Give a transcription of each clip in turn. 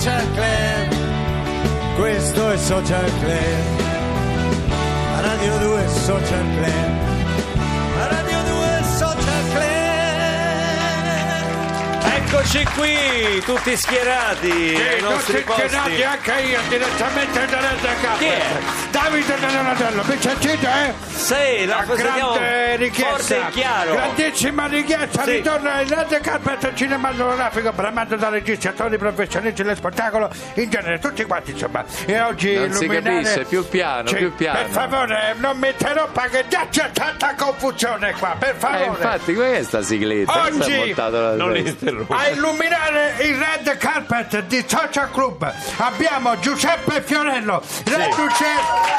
Social Club, questo è Social Club. Radio 2 Social Club. Eccoci qui, tutti schierati nostri tutti schierati anche io direttamente da Red Chi è? Davide Donatello mi sentite eh? Sì, la La grande richiesta forte e chiaro. grandissima richiesta Sì. ritorna il Red Carpet cinematografico bramato da registi, attori professionisti dello spettacolo in genere tutti quanti insomma e oggi Non si capisce, più piano, Sì, più piano. per favore non mi interrompa che già c'è tanta confusione qua per Eh, favore infatti, questa sigletta Oggi- Non testa. A illuminare il red carpet di Social Club abbiamo Giuseppe Fiorello, reduce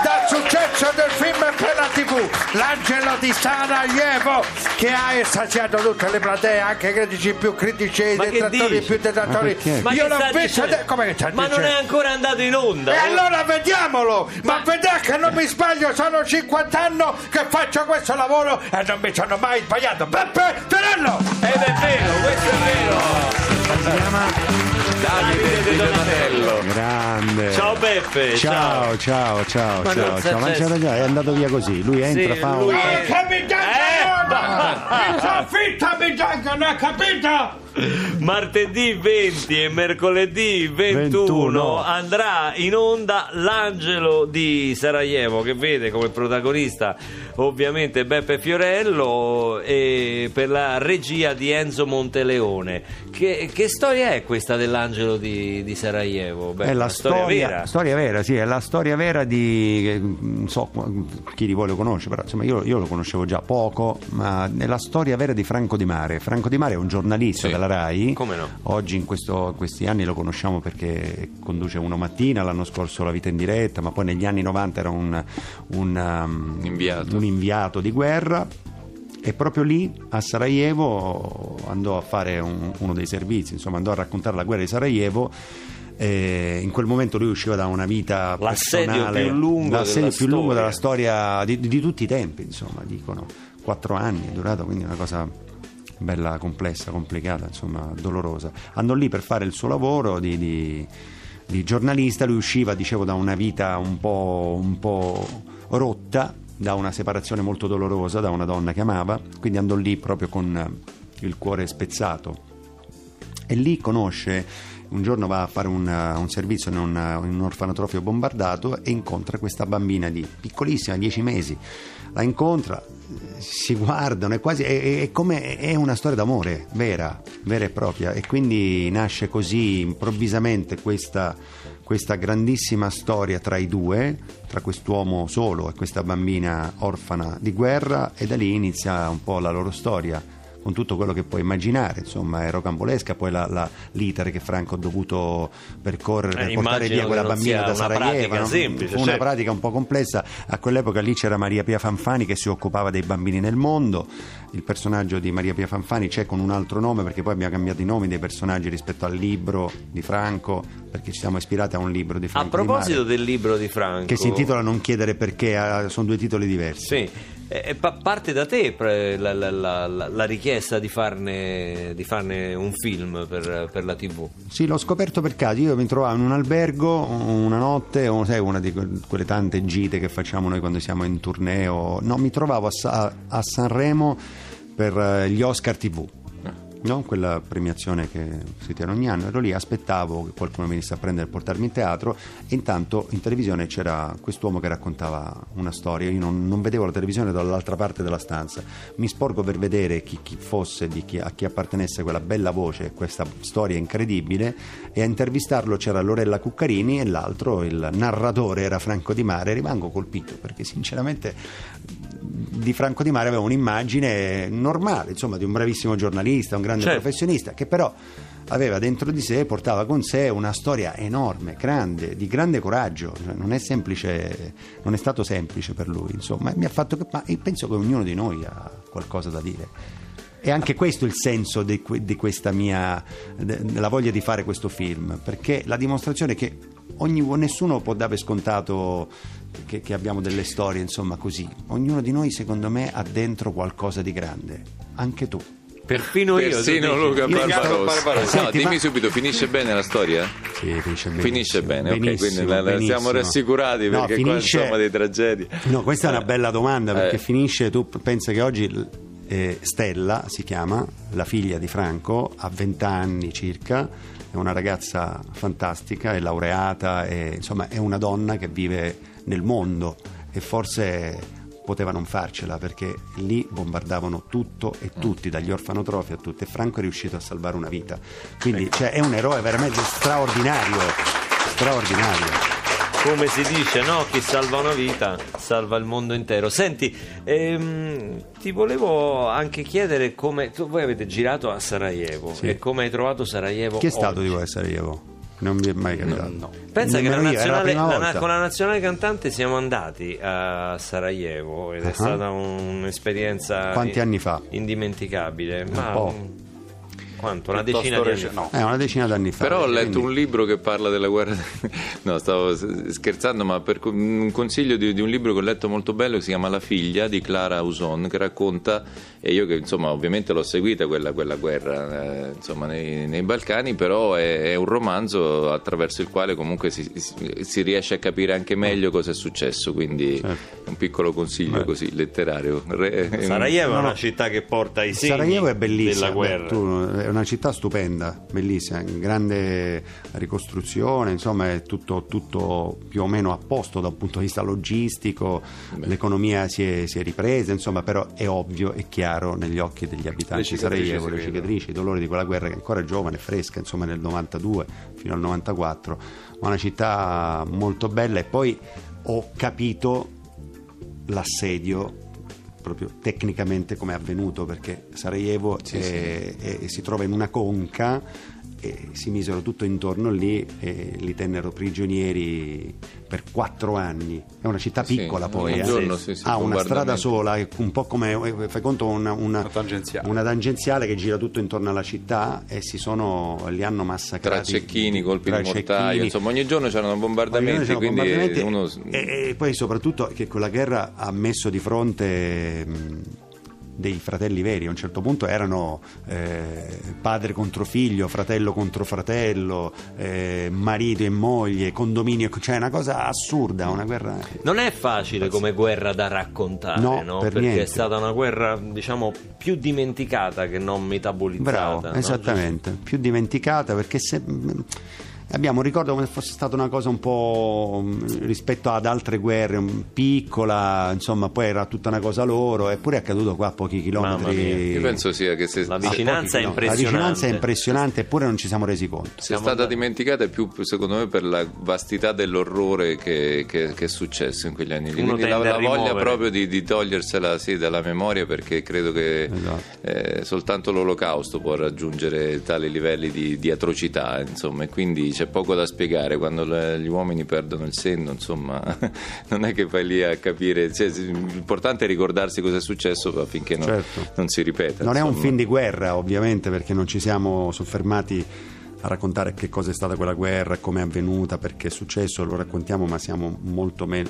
dal successo del film per la tv, l'angelo di Sarajevo, che ha estasiato tutte le platee, anche i critici più critici e i Ma che detrattori dici? più detrattori. Ma Io che l'ho sta visto, dicendo? de- come che sta Ma non dicendo? è ancora andato in onda. E allora vediamolo! Ma, Ma- vedrà che non mi sbaglio, sono 50 anni che faccio questo lavoro e non mi sono mai sbagliato. Beppe Fiorello! Ed è vero, questo è vero. Davide Di Donatello. Grande. Ciao Beppe. Ciao, ciao, ciao, Ma ciao, non ciao. Ma c'è- c'era già, è andato via così. Lui entra, fa lui un... è- Oh, capitano Eh, non ha capito? Martedì 20 e mercoledì 21, 21. andrà in onda l'angelo di Sarajevo che vede come protagonista ovviamente Beppe Fiorello e per la regia di Enzo Monteleone. Che, che storia è questa dell'angelo di, di Sarajevo? Beppe? È la Una storia, vera? storia vera, sì, è la storia vera di, non so chi di voi lo conosce, però insomma io, io lo conoscevo già poco, ma è la storia vera di Franco Di Mare. Franco Di Mare è un giornalista Sì. della RAI, Come no? oggi in questo- questi anni lo conosciamo perché conduce Uno Mattina, l'anno scorso La Vita in Diretta, ma poi negli anni 90 era un, un, um, Inviato. un inviato di guerra. E proprio lì a Sarajevo andò a fare un- uno dei servizi, insomma andò a raccontare la guerra di Sarajevo. E in quel momento lui usciva da una vita L'assedio personale, più lungo l'assedio della più lungo storia. della storia di, di tutti i tempi, insomma, dicono. Quattro anni è durato, quindi una cosa bella complessa, complicata, insomma, dolorosa. Andò lì per fare il suo lavoro di, di- di giornalista, lui usciva, dicevo, da una vita un po', un po' rotta, da una separazione molto dolorosa da una donna che amava, quindi andò lì proprio con il cuore spezzato e lì conosce un giorno va a fare un, un servizio in un, in un orfanotrofio bombardato e incontra questa bambina di piccolissima, 10 mesi. La incontra, si guardano, è quasi è, è come è una storia d'amore vera, vera e propria. E quindi nasce così improvvisamente questa, questa grandissima storia tra i due, tra quest'uomo solo e questa bambina orfana di guerra, e da lì inizia un po' la loro storia con tutto quello che puoi immaginare, insomma è rocambolesca, poi la, la- l'iter che Franco ha dovuto percorrere per Eh, portare via quella bambina da una Sarajevo, pratica no? semplice, fu una certo. pratica un po' complessa, a quell'epoca lì c'era Maria Pia Fanfani che si occupava dei bambini nel mondo, il personaggio di Maria Pia Fanfani c'è con un altro nome perché poi abbiamo cambiato i nomi dei personaggi rispetto al libro di Franco, perché ci siamo ispirati a un libro di A Franco Di proposito Mare, del libro di Franco, che si intitola Non chiedere perché, ah, sono due titoli diversi. Sì, eh, eh, pa- parte da te pre- la, la- la- la- richiesta di farne, di farne un film per, per la TV. Sì, l'ho scoperto per caso. Io mi trovavo in un albergo una notte, o sai, una di que- quelle tante gite che facciamo noi quando siamo in tournée. o- No, mi trovavo a, Sa- a Sanremo per eh, gli Oscar TV. No? Quella premiazione che si tiene ogni anno, ero lì, aspettavo che qualcuno venisse a prendere e portarmi in teatro. E intanto in televisione c'era quest'uomo che raccontava una storia, io non, non vedevo la televisione dall'altra parte della stanza, mi sporgo per vedere chi, chi fosse, chi, a chi appartenesse quella bella voce questa storia incredibile. E a intervistarlo c'era Lorella Cuccarini e l'altro, il narratore era Franco Di Mare, rimango colpito perché sinceramente di Franco Di Mare aveva un'immagine normale, insomma, di un bravissimo giornalista, un grande Certo. professionista, che però aveva dentro di sé, portava con sé una storia enorme, grande, di grande coraggio. Cioè, non è semplice, non è stato semplice per lui, insomma, mi ha fatto ma penso che ognuno di noi ha qualcosa da dire. E anche questo è il senso di, di questa mia de- della voglia di fare questo film, perché la dimostrazione che ogni, nessuno può dare per scontato che, che abbiamo delle storie, insomma, così. Ognuno di noi, secondo me, ha dentro qualcosa di grande, anche tu. Perfino io. Persino. Luca Barbarossa. No, dimmi ma- subito, finisce bene la storia? Sì, finisce bene. Finisce bene, ok, Benissimo, quindi la- la- siamo rassicurati No, perché qua finisce- insomma dei tragedie. No, questa è una bella domanda perché Eh. finisce, tu pensa che oggi eh, Stella si chiama, la figlia di Franco, ha 20 anni circa, è una ragazza fantastica, è laureata, è, insomma è una donna che vive nel mondo e forse poteva non farcela perché lì bombardavano tutto e tutti, dagli orfanotrofi a tutti e Franco è riuscito a salvare una vita. Quindi cioè, è un eroe veramente straordinario, straordinario. Come si dice, no? Chi salva una vita salva il mondo intero. Senti, ehm, ti volevo anche chiedere come. Tu, voi avete girato a Sarajevo Sì. e come hai trovato Sarajevo? Chi è stato oggi? di voi a Sarajevo? Non mi è mai capitato. Pensa che la la nazionale- la- volta. con la nazionale cantante siamo andati a Sarajevo ed è Ah. stata un'esperienza Quanti anni fa? indimenticabile. Ma po'. Quanto? Una decina di anni fa. no. Eh, una decina d'anni fa. Però ho letto quindi- un libro che parla della guerra. No, stavo scherzando, ma per un consiglio di, di un libro che ho letto molto bello che si chiama La figlia di Clara Uson, che racconta, e io che insomma ovviamente l'ho seguita quella, quella guerra eh, insomma, nei, nei Balcani, però è, è un romanzo attraverso il quale comunque si, si- riesce a capire anche meglio cosa è successo, quindi Certo. un piccolo consiglio così letterario. Re- Sarajevo No, è no. una città che porta i segni Sarajevo è bellissima, della guerra. beh, tu- è una città stupenda, bellissima, grande ricostruzione, insomma è tutto, tutto più o meno a posto da un punto di vista logistico, l'economia si è, si è ripresa, insomma però è ovvio e chiaro negli occhi degli abitanti Sarajevo, le cicatrici, i dolori di quella guerra che è ancora giovane, fresca, insomma nel 92 fino al 94, ma una città molto bella. E poi ho capito l'assedio proprio tecnicamente come è avvenuto perché Sarajevo è- è- si trova in una conca e si misero tutto intorno lì e li tennero prigionieri per quattro anni è una città Sì, piccola un poi eh. giorno, sì, sì, ha una strada sola è un po' come eh, fai conto una, una, Una tangenziale. una tangenziale che gira tutto intorno alla città e si sono li hanno massacrati tra cecchini, colpi tra di mortaio, cecchini. insomma ogni giorno c'erano bombardamenti, C'erano quindi bombardamenti uno... e, e poi soprattutto che quella guerra ha messo di fronte mh, dei fratelli veri, a un certo punto erano eh, padre contro figlio, fratello contro fratello, eh, marito e moglie, condominio, cioè una cosa assurda, una guerra... Non è facile come guerra da raccontare, No, no? per Perché niente. è stata una guerra, diciamo, più dimenticata che non metabolizzata. Bravo, no? esattamente, più dimenticata perché se... Abbiamo un ricordo come se fosse stata una cosa un po' mh, rispetto ad altre guerre, un- piccola, insomma, poi era tutta una cosa loro, eppure è accaduto qua a pochi chilometri. Io penso sia che se, La vicinanza è No, impressionante. La vicinanza è impressionante, eppure non ci siamo resi conto. se è stata dimenticata è più secondo me per la vastità dell'orrore che, che- che è successo in quegli anni lì. Quindi la, la voglia proprio di, di togliersela sì, dalla memoria perché credo che Esatto. eh, soltanto l'olocausto può raggiungere tali livelli di, di atrocità insomma e quindi c'è poco da spiegare quando le- gli uomini perdono il senno insomma non è che vai lì a capire cioè, l'importante è ricordarsi cosa è successo affinché non, Certo. non si ripeta Non è un insomma. film di guerra, ovviamente, perché non ci siamo soffermati a raccontare che cosa è stata quella guerra, come è avvenuta, perché è successo, lo raccontiamo, ma siamo molto meno.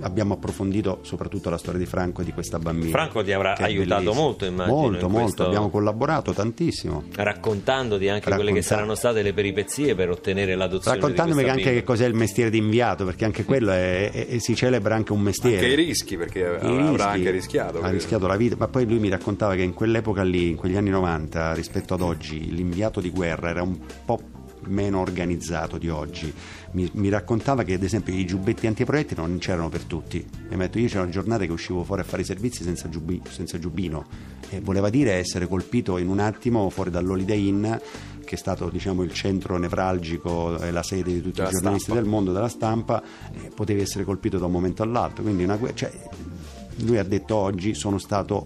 Abbiamo approfondito soprattutto la storia di Franco e di questa bambina. Franco ti avrà aiutato bellissima. molto, immagino, Molto, in molto. questo- Abbiamo collaborato tantissimo. Raccontandoti anche quelle che saranno state le peripezie per ottenere l'adozione Raccontandomi di anche che cos'è il mestiere di inviato, perché anche quello è, è- è- si celebra anche un mestiere. Anche i rischi, perché I avrà rischi, anche rischiato. Ha rischiato la vita, ma poi lui mi raccontava che in quell'epoca lì, in quegli anni 90, rispetto ad oggi, l'inviato di guerra era un po' meno organizzato di oggi. Mi, mi raccontava che ad esempio i giubbetti antiproiettili non c'erano per tutti. E detto io c'erano giornate che uscivo fuori a fare i servizi senza, giubbi- senza giubbino. E voleva dire essere colpito in un attimo fuori dall'Holiday Inn che è stato diciamo, il centro nevralgico e la sede di tutti Della i giornalisti stampa. del mondo della stampa, e potevi essere colpito da un momento all'altro. Quindi una cioè, lui ha detto oggi sono stato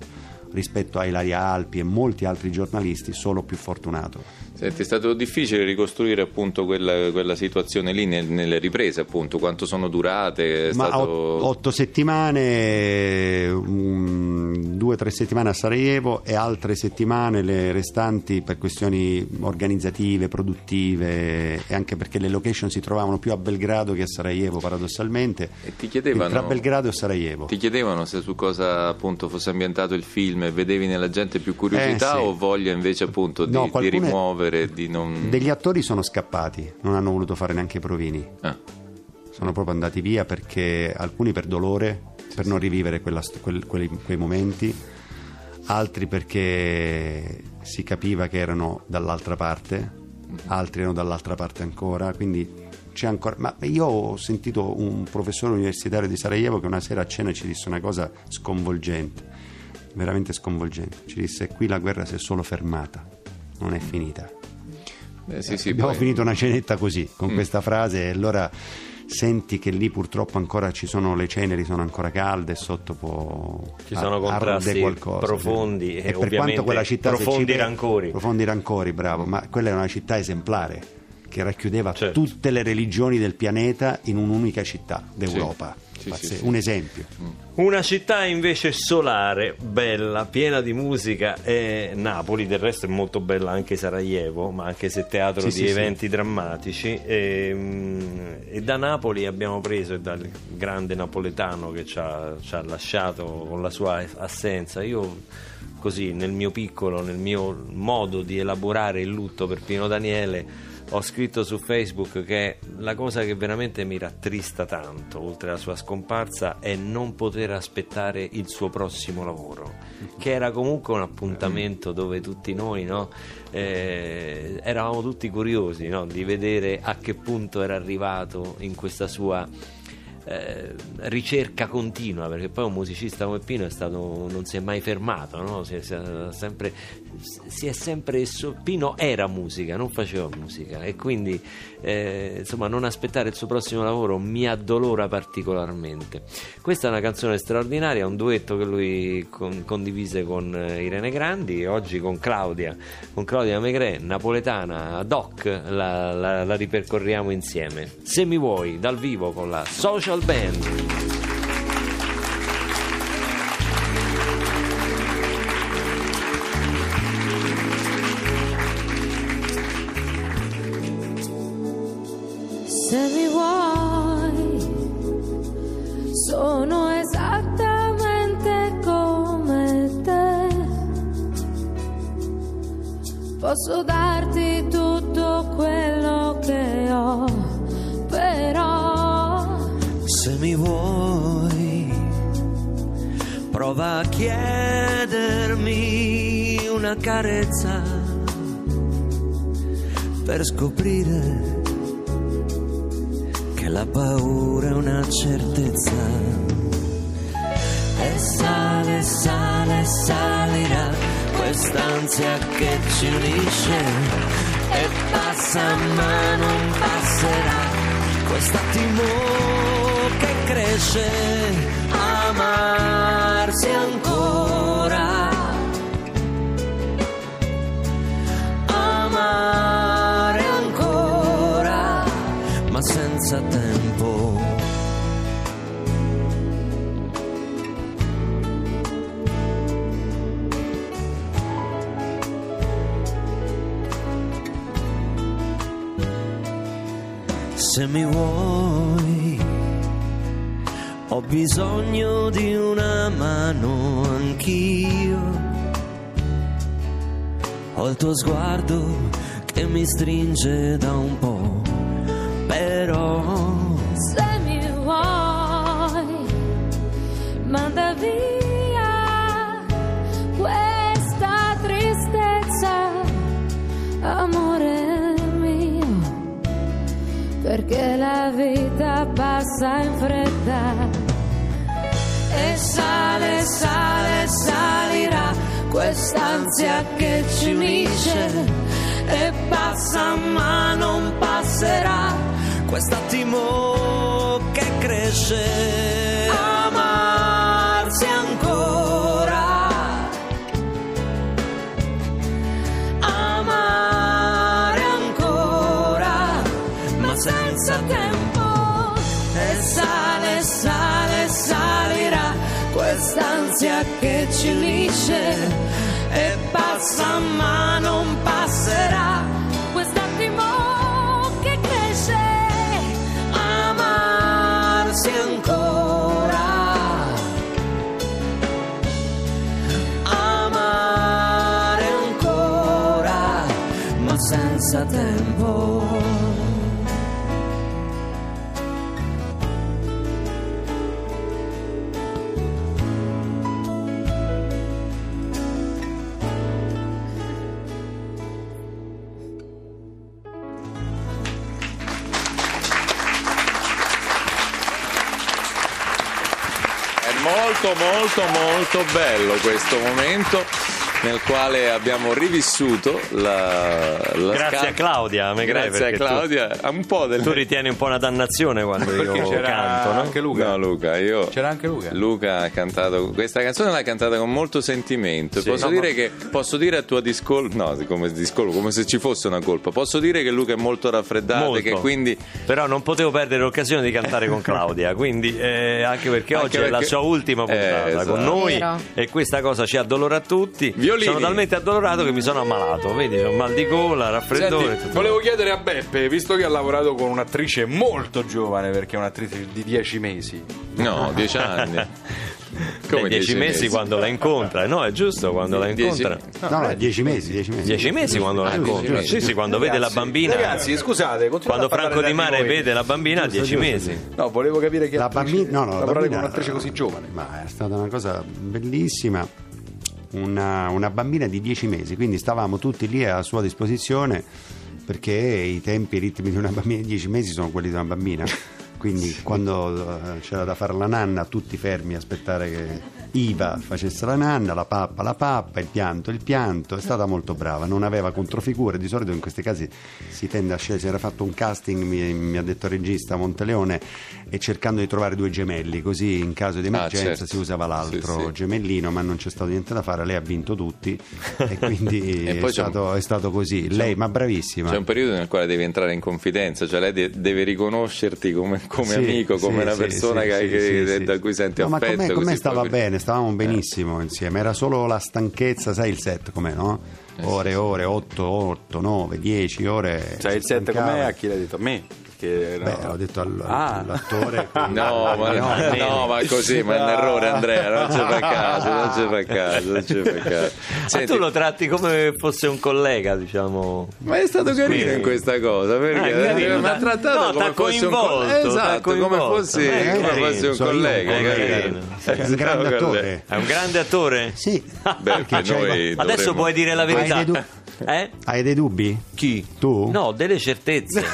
rispetto a Ilaria Alpi e molti altri giornalisti solo più fortunato. Senti, è stato difficile ricostruire appunto quella, quella situazione lì nel- nelle riprese, appunto, quanto sono durate? Ma stato... ot- otto settimane, un- due o tre settimane a Sarajevo e altre settimane le restanti per questioni organizzative, produttive e anche perché le location si trovavano più a Belgrado che a Sarajevo paradossalmente. E ti chiedevano, Tra Belgrado e Sarajevo. ti chiedevano se su cosa appunto fosse ambientato il film vedevi nella gente più curiosità Eh, sì. o voglia invece appunto di, No, di qualcune- rimuovere, di non... Degli attori sono scappati, non hanno voluto fare neanche i provini. Ah, sono proprio andati via perché alcuni per dolore, per non rivivere quella quel- quei, quei momenti, altri perché si capiva che erano dall'altra parte, altri erano dall'altra parte ancora, quindi c'è ancora... Ma io ho sentito un professore universitario di Sarajevo che una sera a cena ci disse una cosa sconvolgente, veramente sconvolgente, ci disse qui la guerra si è solo fermata, non è finita. Eh, sì, sì, Abbiamo poi- finito una cenetta così, Mm. con questa frase, e allora senti che lì purtroppo ancora ci sono le ceneri, sono ancora calde e sotto può Ci sono contrasti qualcosa, profondi e per ovviamente quanto quella città profondi rancori. Profondi rancori, bravo, ma quella era una città esemplare che racchiudeva Certo. tutte le religioni del pianeta in un'unica città d'Europa. Sì, Pazze- sì, sì. Un esempio. Una città invece solare, bella, piena di musica è Napoli, del resto è molto bella anche Sarajevo, ma anche se teatro Sì, di sì, sì. eventi drammatici. E, mm, e da Napoli abbiamo preso, e dal grande napoletano che ci ha, ci ha lasciato con la sua assenza, io così nel mio piccolo, nel mio modo di elaborare il lutto per Pino Daniele, ho scritto su Facebook che la cosa che veramente mi rattrista tanto, oltre alla sua scomparsa, è non poter aspettare il suo prossimo lavoro, che era comunque un appuntamento dove tutti noi no, eh, eravamo tutti curiosi no, di vedere a che punto era arrivato in questa sua eh, ricerca continua perché poi un musicista come Pino è stato, non si è mai fermato no? si, è, si è sempre, si è sempre Pino era musica non faceva musica e quindi eh, insomma non aspettare il suo prossimo lavoro mi addolora particolarmente questa è una canzone straordinaria un duetto che lui con- condivise con eh, Irene Grandi e oggi con Claudia con Claudia Megre napoletana doc la, la- la ripercorriamo insieme se mi vuoi dal vivo con la social band Se mi vuoi, sono esattamente come te. Posso darti tutto quello che ho, mi vuoi, prova a chiedermi una carezza per scoprire che la paura è una certezza. E sale, sale, salirà quest'ansia che ci unisce. E passa ma non passerà quest'attimo che cresce amarsi ancora. Amare ancora ma senza tempo. Se mi vuoi ho bisogno di una mano anch'io. Ho il tuo sguardo che mi stringe da un po', però se mi vuoi, manda via questa tristezza, amore mio, perché la vita passa in fretta. Sale, sale, salirà quest'ansia che ci unisce. E passa ma non passerà quest'attimo che cresce quest'ansia che ci unisce e passa ma non passerà. Quest'attimo che cresce, amarsi ancora. Amare ancora, ma senza tempo. Molto molto molto bello questo momento nel quale abbiamo rivissuto la, la Grazie scan- a Claudia, Megre, Grazie a perché tu- Claudia. Ha un po' del Tu ritieni un po' una dannazione quando Perché io c'era canto, no? anche Luca. No, Luca, io. C'era anche Luca. Luca ha cantato questa canzone l'ha cantata con molto sentimento. Sì. posso No, dire che posso dire a tua discolpa, no, come discolpa, come se ci fosse una colpa. Posso dire che Luca è molto raffreddato Molto. che quindi Però non potevo perdere l'occasione di cantare con Claudia, quindi eh, anche perché Anche oggi è la perché- sua ultima puntata Eh, esatto. con noi Vero. e questa cosa ci addolora a tutti. Violini. Sono talmente addolorato che mi sono ammalato, vedi, ho mal di gola, raffreddore. Senti, volevo chiedere a Beppe, visto che ha lavorato con un'attrice molto giovane, perché è un'attrice di 10 mesi, no, dieci anni. Beh, dieci mesi, quando la incontra, no? È giusto quando la Dieci- incontra. No, no, dieci mesi, dieci mesi. Dieci mesi quando la Ah, incontra. mesi. Sì, sì, quando vede la Ragazzi, bambina. Ragazzi, scusate, Quando Franco Di Mare vede la bambina a dieci mesi. No, volevo capire che La bambina, no, no, la lavorare bambina con un'attrice così giovane. Ma è stata una cosa bellissima. Una, una bambina di 10 mesi, quindi stavamo tutti lì a sua disposizione perché i tempi e i ritmi di una bambina di 10 mesi sono quelli di una bambina. Quindi quando eh, c'era da fare la nanna, tutti fermi a aspettare che Iva facesse la nanna, la pappa la pappa, il pianto il pianto. È stata molto brava, non aveva controfigure. Di solito in questi casi si tende a scegliere. Si era fatto un casting, mi, mi ha detto il regista Monteleone, e cercando di trovare due gemelli, così in caso di emergenza certo. si usava l'altro Sì, sì. gemellino, ma non c'è stato niente da fare. Lei ha vinto tutti e quindi E è, poi c'è un- stato, è stato così. Lei, ma bravissima. C'è un periodo nel quale devi entrare in confidenza, cioè lei de- deve riconoscerti come, come Sì, amico, come sì, una sì, persona sì, che, sì, che- sì, sì. da cui senti No, ma affetto. con me, con me così stava poi- bene, stavamo benissimo insieme, era solo la stanchezza, sai il set com'è, no? Ore e ore, 8, 8, 9, 10 ore. Cioè, il si set stancava. com'è? A chi l'hai detto? A me. Che, no. Beh, ho detto al- Ah. all'attore. No, ma, no, ma così, ma è un errore Andrea, non ci fa caso, non ci fa caso, non ci fa caso. Ma Senti, tu lo tratti come fosse un collega, diciamo. ma è stato carino Sì. in questa cosa, perché Ah, è carino, mi ha trattato no, come fosse un coinvolto, collega. Esatto, come fossi, Eh, è come carino, un sono io un collega. collega. carino. Sei un grande attore. È un grande attore? Sì. Beh, Perché noi Adesso puoi dire la verità. Hai dei du- Eh? Hai dei dubbi? Chi? Tu? No, delle certezze.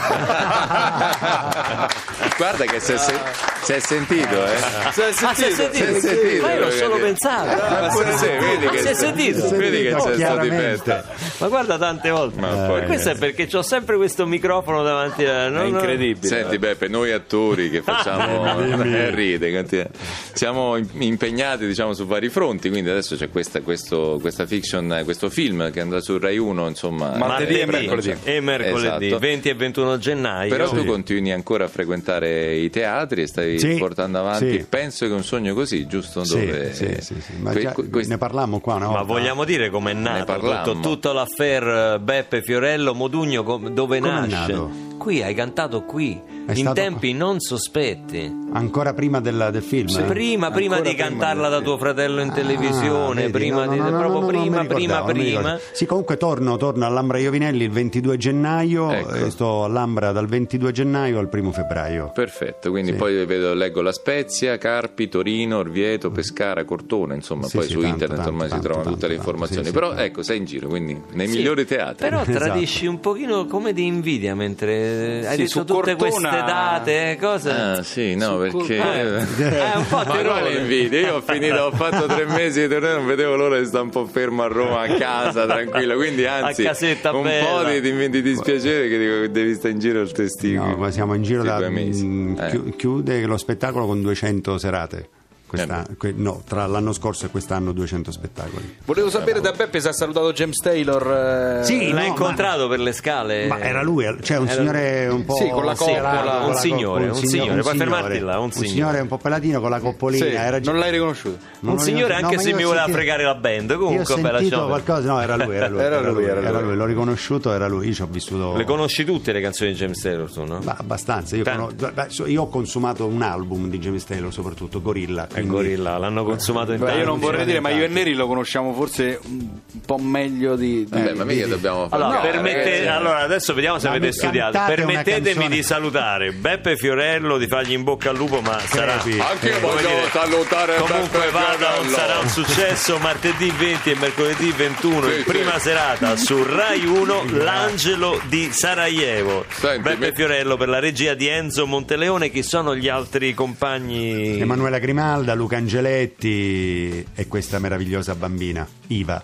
Guarda che si è, se- si è sentito, eh. Si è Ah, si è sentito? sentito? Si è sentito, Ma io l'ho solo pensato. Ma pure se vedi che Si è sentito? Vedi che c'è stato Chiaramente. difetto. Ma guarda tante volte. Ma poi- questo è perché ho sempre questo microfono davanti a. È incredibile. Senti Beppe, noi attori che facciamo eh, ride, continua- siamo im- impegnati diciamo su vari fronti, quindi adesso c'è questa, questo, questa fiction, eh, questo film che andrà su Rai 1, insomma, Martedì e mercoledì. e mercoledì Esatto. 20 e 21 gennaio. Però tu continui ancora a frequentare i teatri e stai Sì, portando avanti, sì. penso che è un sogno così, giusto? Sì, Dove, sì, sì, sì. Ma que- que- questi- ne parlammo qua una Ma volta. vogliamo dire com'è nato tutto, tutto l'affair eh, Beppe Fiorello Modugno com- dove Com'è nasce? Qui hai cantato qui, È in tempi non sospetti. Ancora prima del, del film? eh? Prima, prima di prima cantarla da tuo fratello in televisione, Ah, vedi, prima no, di, no, no, proprio prima, prima, prima. Sì, comunque torno, torno all'Ambra Iovinelli il 22 gennaio Ecco. sto all'Ambra dal 22 gennaio al 1 febbraio. Perfetto, quindi Sì. poi vedo, leggo La Spezia, Carpi, Torino, Orvieto, Pescara, Cortona, insomma, Sì, poi sì, su tanto, internet tanto, ormai si tanto, trovano tutte le informazioni. sì, sì, Però ecco, sei in giro, quindi nei Sì, migliori teatri. Però Esatto. tradisci un pochino come di invidia mentre hai Sì, detto su tutte Cortona- queste date, eh, cose. Ah sì, no, perché... Eh, un po' Ma terrore. invidia? Io ho finito, ho fatto tre mesi di torneo, non vedevo l'ora di stare un po' fermo a Roma, a casa, tranquillo. Quindi anzi, casetta un bella. po' di, di- di dispiacere che dico che devi stare in giro il testigo. No, ma siamo in giro da mesi. mm, Eh. chi- chiude lo spettacolo con 200 serate. Questa- que- no, tra l'anno scorso e quest'anno 200 spettacoli. Volevo sapere da Beppe se ha salutato James Taylor. eh, Sì, L'hai no, incontrato per le scale? Ma, ma era lui, cioè un Era- signore un po'... Sì, con la coppola. Un la signore, un signore, puoi fermarti là, un signore. signore un po' pelatino con la coppolina. sì, era non l'hai riconosciuto. non Un signore ricordo- anche no, se ma mi voleva sentito- fregare la band. Io ho Comunque, sentito qualcosa, no, era lui, era lui, Era lui, era lui. l'ho riconosciuto, era lui, io ci ho vissuto... Le conosci tutte le canzoni di James Taylor tu, no? Ma abbastanza, io ho consumato un album di James Taylor, soprattutto Gorilla. E quindi- Gorilla, l'hanno consumato in Beh, io tanti. non vorrei dire, ma io e Neri lo conosciamo forse un po' meglio di. di- Vabbè, ma mica dobbiamo fare. Allora, permette- eh. allora, adesso vediamo se Ma avete studiato. Permettetemi di salutare Beppe Fiorello, di fargli in bocca al lupo, ma sarà. Crepi. Anche io voglio dire, salutare Comunque Beppe vada, Fiorello. sarà un successo martedì 20 e mercoledì 21 Sì, in prima sì. serata su Rai 1 L'Angelo di Sarajevo. Senti, Beppe mi- Fiorello per la regia di Enzo Monteleone. Chi sono gli altri compagni? Emanuela Grimalda, Luca Angeletti e questa meravigliosa bambina, Iva.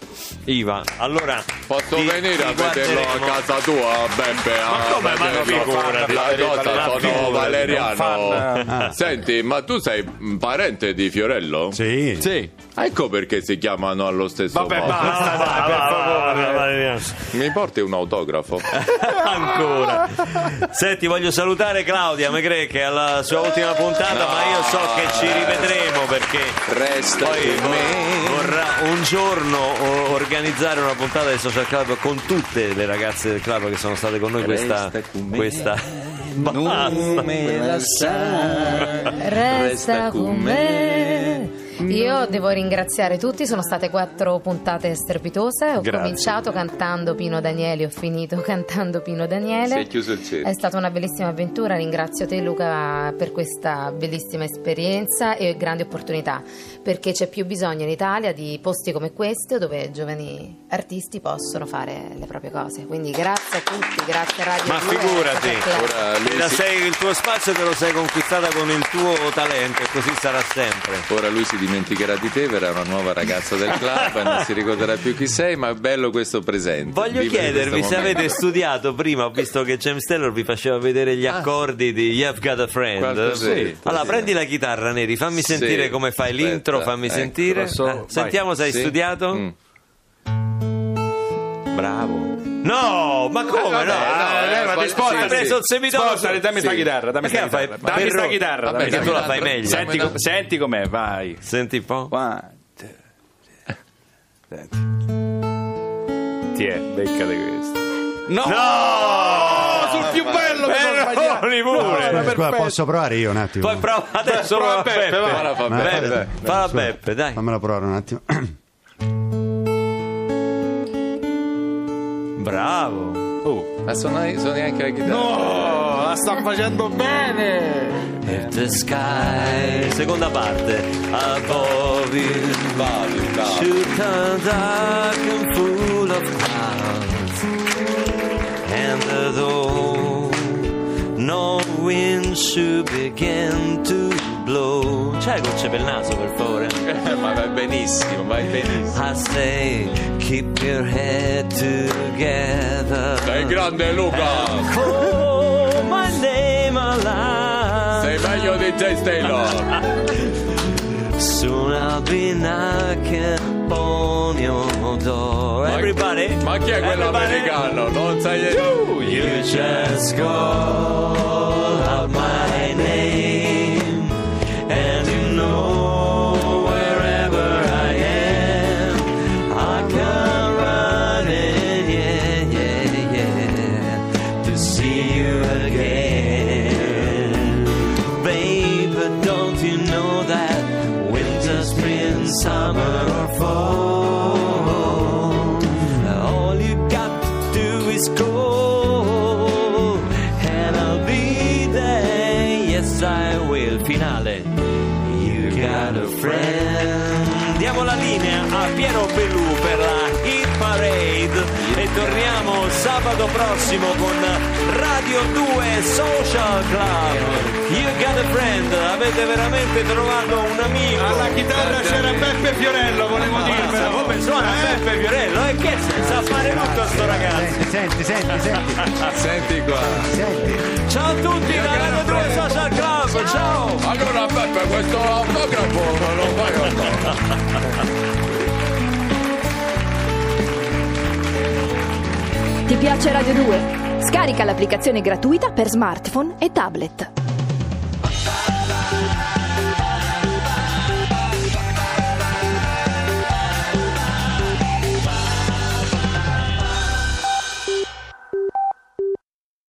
Iva. Allora, Posso ti- venire ti a vederlo a casa tua, Beppe? Ma a come? Ma vederlo? figurati. La cosa, sono Valeriano. fan. Senti, ma tu sei un parente di Fiorello? Sì. Sì. Ecco perché si chiamano allo stesso Vabbè, modo. basta, Ah, dai, per favore. Mi porti un autografo? Ancora. Senti, voglio salutare Claudia Megre che è alla sua ultima puntata, ma io so che ci rivedremo perché Resta poi me. vorrà un giorno organizzare una puntata del Social Club con tutte le ragazze del club che sono state con noi questa con me. questa basta. me la Resta con me. Io devo ringraziare tutti, sono state quattro puntate strepitose. Ho Grazie. cominciato cantando Pino Daniele, ho finito cantando Pino Daniele. Si è chiuso il cerchio. È stata una bellissima avventura, ringrazio te Luca per questa bellissima esperienza e grande opportunità, perché c'è più bisogno in Italia di posti come questo dove giovani artisti possono fare le proprie cose. Quindi grazie a tutti, grazie a Radio Ma 2, figurati. Ora lui, Te la si, sei- il tuo spazio te lo sei conquistata con il tuo talento e così sarà sempre. ora lui si dimenticherà di te, verrà una nuova ragazza del club e non si ricorderà più chi sei, ma è bello questo presente. Voglio vivere chiedervi se avete studiato prima, ho visto che James Taylor vi faceva vedere gli accordi di You've Got a Friend. Qualcosetta, Allora, sì. prendi la chitarra, Neri, fammi Sì, sentire come fai aspetta, l'intro, fammi ecco, sentire. so, vai. Sentiamo se hai Sì? studiato. Mm. Bravo. No, ma come? vabbè, no? no, eh, levati, qual- spostati. Hai preso il semitono. Spostati, dammi sta Sì. chitarra, dammi sta fai- chitarra. Dammi sta per- chitarra. Vabbè, dammi Perché tu la chitarra. fai meglio. Senti, com- senti com'è, vai. Senti un po'. One, two, Senti. Ti è, beccate questo. No! No! Sul più bello che sono sbagliato. Peroni pure. Scusa, perfetto. posso provare io un attimo? Poi prova adesso Prova Beppe, Beppe. vai. Ora fa Ma Beppe, scusa, Beppe, dai. Fammela provare un attimo. Oh. Ma sono, sono neanche la chitarra. No, la sta facendo bene. If the sky, seconda parte, above bravi. should turn dark and full of clouds, and though no wind should begin to le gocce per il naso per favore? Eh, ma vai benissimo, vai benissimo. I say, keep your head together. Sei grande Luca! Call my name aloud. Sei meglio di Jay Taylor! Soon I'll be knocking on your door. Ma- Everybody, Ma chi è quell'americano? Non sai You just call out my name, sabato prossimo con Radio 2 Social Club. You got a friend, avete veramente trovato un amico. Alla chitarra c'era Beppe Fiorello, volevo Ammazza, dirvelo. come suona Beppe Fiorello? E che se- sa fare tutto sto ragazzo? Senti, senti, senti, senti, Senti qua. senti. Ciao a tutti da Radio 2 Social Club, ciao! Allora Beppe questo autografo non fai autografo. piace Radio 2? Scarica l'applicazione gratuita per smartphone e tablet.